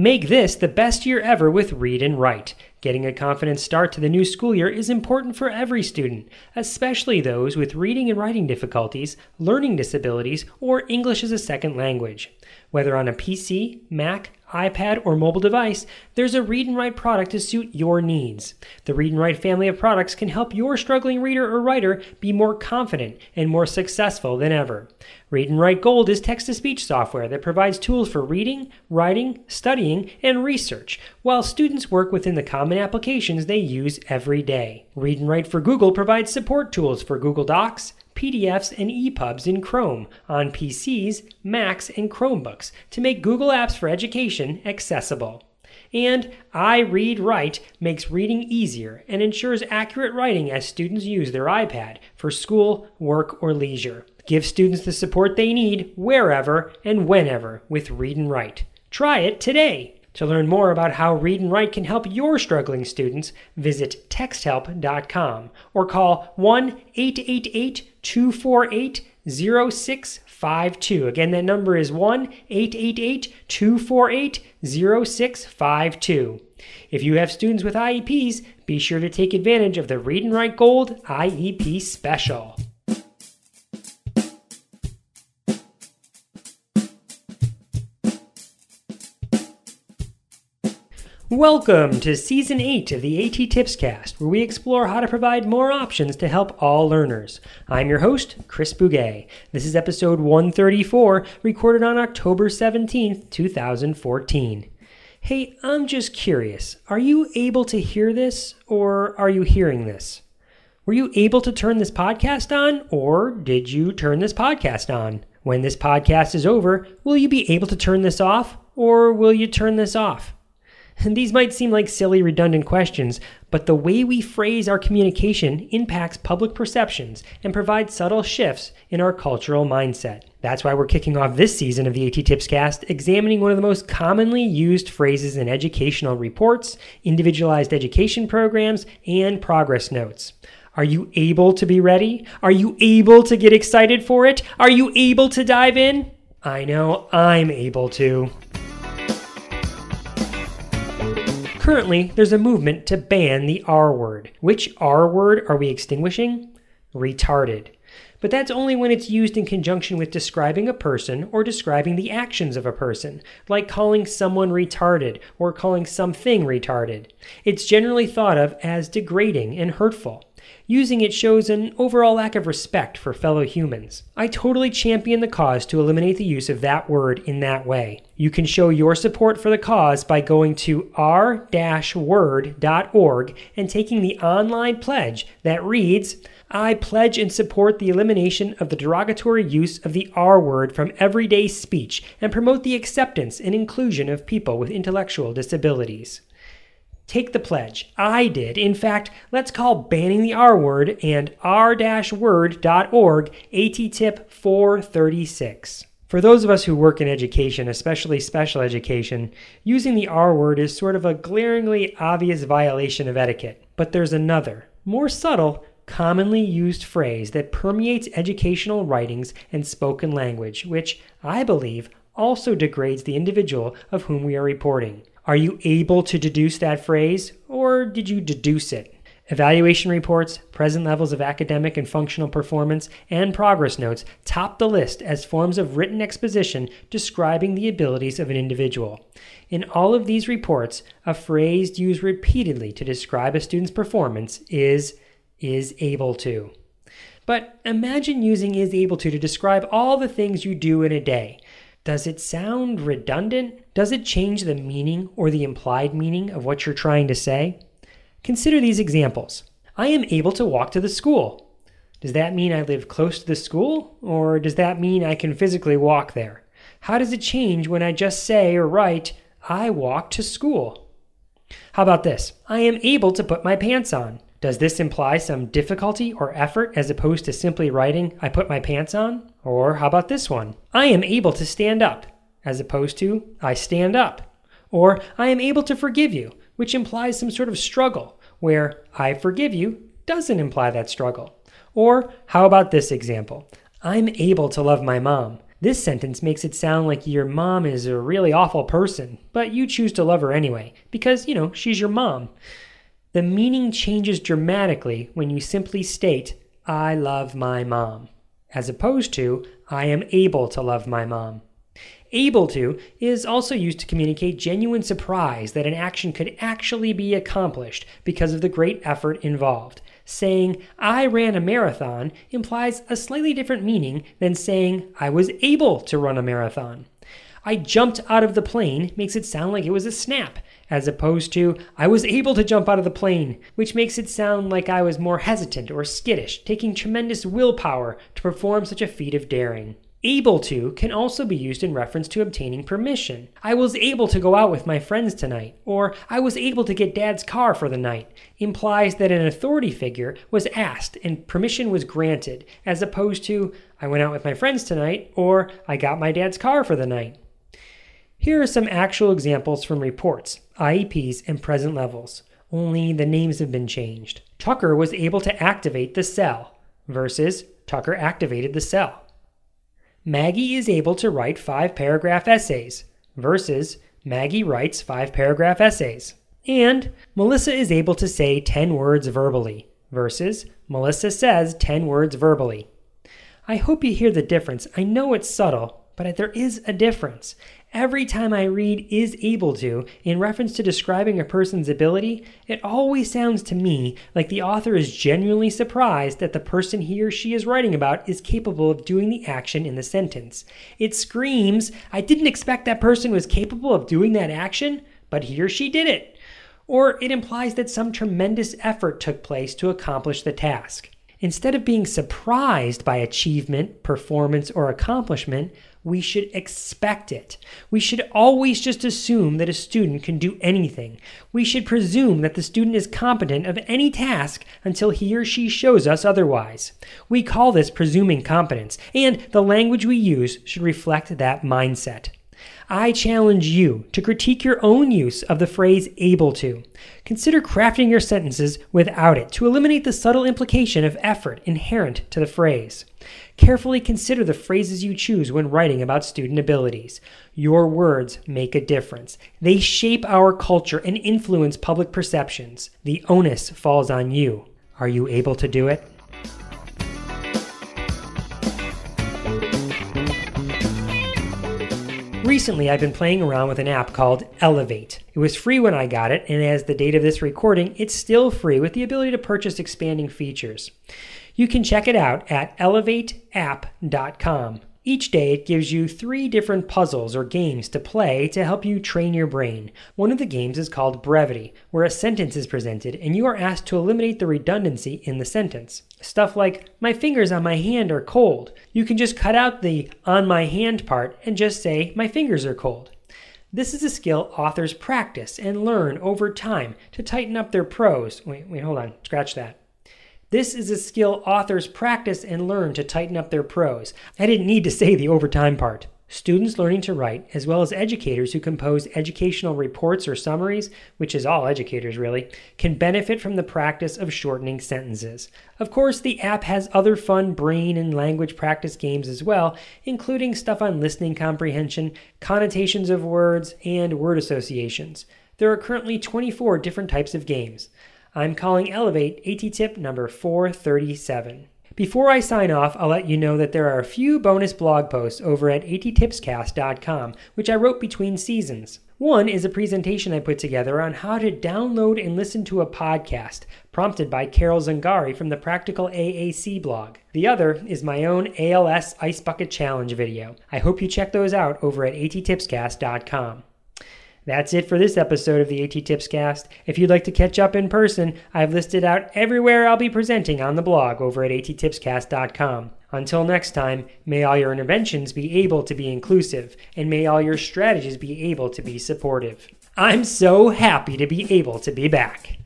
Make this the best year ever with Read and Write. Getting a confident start to the new school year is important for every student, especially those with reading and writing difficulties, learning disabilities, or English as a second language. Whether on a PC, Mac, iPad, or mobile device, there's a Read and Write product to suit your needs. The Read and Write family of products can help your struggling reader or writer be more confident and more successful than ever. Read and Write Gold is text to speech software that provides tools for reading, writing, studying, and research, while students work within the common applications they use every day. Read and Write for Google provides support tools for Google Docs, PDFs, and EPUBs in Chrome on PCs, Macs, and Chromebooks to make Google Apps for Education accessible. And iReadWrite makes reading easier and ensures accurate writing as students use their iPad for school, work, or leisure. Give students the support they need wherever and whenever with Read and Write. Try it today. To learn more about how Read and Write can help your struggling students, visit texthelp.com or call 1 888 248 0652. Again, that number is 1 888 248 0652. If you have students with IEPs, be sure to take advantage of the Read and Write Gold IEP Special. Welcome to Season 8 of the AT Tips Cast, where we explore how to provide more options to help all learners. I'm your host, Chris Bugaj. This is episode 134, recorded on October 17th, 2014. Hey, I'm just curious. Are you able to hear this, or are you hearing this? Were you able to turn this podcast on, or did you turn this podcast on? When this podcast is over, will you be able to turn this off, or will you turn this off? And these might seem like silly, redundant questions, but the way we phrase our communication impacts public perceptions and provides subtle shifts in our cultural mindset. That's why we're kicking off this season of the AT Tips Cast examining one of the most commonly used phrases in educational reports, individualized education programs, and progress notes. Are you able to be ready? Are you able to get excited for it? Are you able to dive in? I know I'm able to. Currently, there's a movement to ban the R word. Which R word are we extinguishing? Retarded. But that's only when it's used in conjunction with describing a person or describing the actions of a person, like calling someone retarded or calling something retarded. It's generally thought of as degrading and hurtful. Using it shows an overall lack of respect for fellow humans. I totally champion the cause to eliminate the use of that word in that way. You can show your support for the cause by going to r-word.org and taking the online pledge that reads, I pledge and support the elimination of the derogatory use of the R word from everyday speech and promote the acceptance and inclusion of people with intellectual disabilities. Take the pledge. I did. In fact, let's call banning the R word and r-word.org AT tip 436. For those of us who work in education, especially special education, using the R word is sort of a glaringly obvious violation of etiquette. But there's another, more subtle, commonly used phrase that permeates educational writings and spoken language, which I believe also degrades the individual of whom we are reporting. Are you able to deduce that phrase, or did you deduce it? Evaluation reports, present levels of academic and functional performance, and progress notes top the list as forms of written exposition describing the abilities of an individual. In all of these reports, a phrase used repeatedly to describe a student's performance is is able to. But imagine using is able to to describe all the things you do in a day. Does it sound redundant? Does it change the meaning or the implied meaning of what you're trying to say? Consider these examples. I am able to walk to the school. Does that mean I live close to the school, or does that mean I can physically walk there? How does it change when I just say or write, I walk to school? How about this? I am able to put my pants on. Does this imply some difficulty or effort as opposed to simply writing, I put my pants on? Or how about this one? I am able to stand up, as opposed to, I stand up. Or, I am able to forgive you, which implies some sort of struggle, where I forgive you doesn't imply that struggle. Or, how about this example? I'm able to love my mom. This sentence makes it sound like your mom is a really awful person, but you choose to love her anyway, because, you know, she's your mom. The meaning changes dramatically when you simply state, I love my mom, as opposed to, I am able to love my mom. Able to is also used to communicate genuine surprise that an action could actually be accomplished because of the great effort involved. Saying, I ran a marathon implies a slightly different meaning than saying, I was able to run a marathon. I jumped out of the plane makes it sound like it was a snap, as opposed to I was able to jump out of the plane, which makes it sound like I was more hesitant or skittish, taking tremendous willpower to perform such a feat of daring. Able to can also be used in reference to obtaining permission. I was able to go out with my friends tonight, or I was able to get dad's car for the night, implies that an authority figure was asked and permission was granted, as opposed to I went out with my friends tonight, or I got my dad's car for the night. Here are some actual examples from reports, IEPs, and present levels, only the names have been changed. Tucker was able to activate the cell versus Tucker activated the cell. Maggie is able to write five paragraph essays versus Maggie writes five paragraph essays. And Melissa is able to say 10 words verbally versus Melissa says 10 words verbally. I hope you hear the difference. I know it's subtle, but there is a difference. Every time I read is able to in reference to describing a person's ability, it always sounds to me like the author is genuinely surprised that the person he or she is writing about is capable of doing the action in the sentence. It screams, I didn't expect that person was capable of doing that action, but he or she did it. Or it implies that some tremendous effort took place to accomplish the task. Instead of being surprised by achievement, performance, or accomplishment, we should expect it. We should always just assume that a student can do anything. We should presume that the student is competent of any task until he or she shows us otherwise. We call this presuming competence, and the language we use should reflect that mindset. I challenge you to critique your own use of the phrase able to. Consider crafting your sentences without it to eliminate the subtle implication of effort inherent to the phrase. Carefully consider the phrases you choose when writing about student abilities. Your words make a difference. They shape our culture and influence public perceptions. The onus falls on you. Are you able to do it? Recently, I've been playing around with an app called Elevate. It was free when I got it, and as the date of this recording, it's still free with the ability to purchase expanding features. You can check it out at elevateapp.com. Each day, it gives you three different puzzles or games to play to help you train your brain. One of the games is called Brevity, where a sentence is presented and you are asked to eliminate the redundancy in the sentence. Stuff like, my fingers on my hand are cold. You can just cut out the on my hand part and just say, my fingers are cold. This is a skill authors practice and learn over time to tighten up their prose. Wait, wait, hold on, scratch that. This is a skill authors practice and learn to tighten up their prose. I didn't need to say the overtime part. Students learning to write, as well as educators who compose educational reports or summaries, which is all educators really, can benefit from the practice of shortening sentences. Of course, the app has other fun brain and language practice games as well, including stuff on listening comprehension, connotations of words, and word associations. There are currently 24 different types of games. I'm calling Elevate AT tip number 437. Before I sign off, I'll let you know that there are a few bonus blog posts over at attipscast.com, which I wrote between seasons. One is a presentation I put together on how to download and listen to a podcast, prompted by Carole Zangari from the PrAACtical AAC blog. The other is my own ALS Ice Bucket Challenge video. I hope you check those out over at attipscast.com. That's it for this episode of the AT Tips Cast. If you'd like to catch up in person, I've listed out everywhere I'll be presenting on the blog over at attipscast.com. Until next time, may all your interventions be able to be inclusive, and may all your strategies be able to be supportive. I'm so happy to be able to be back.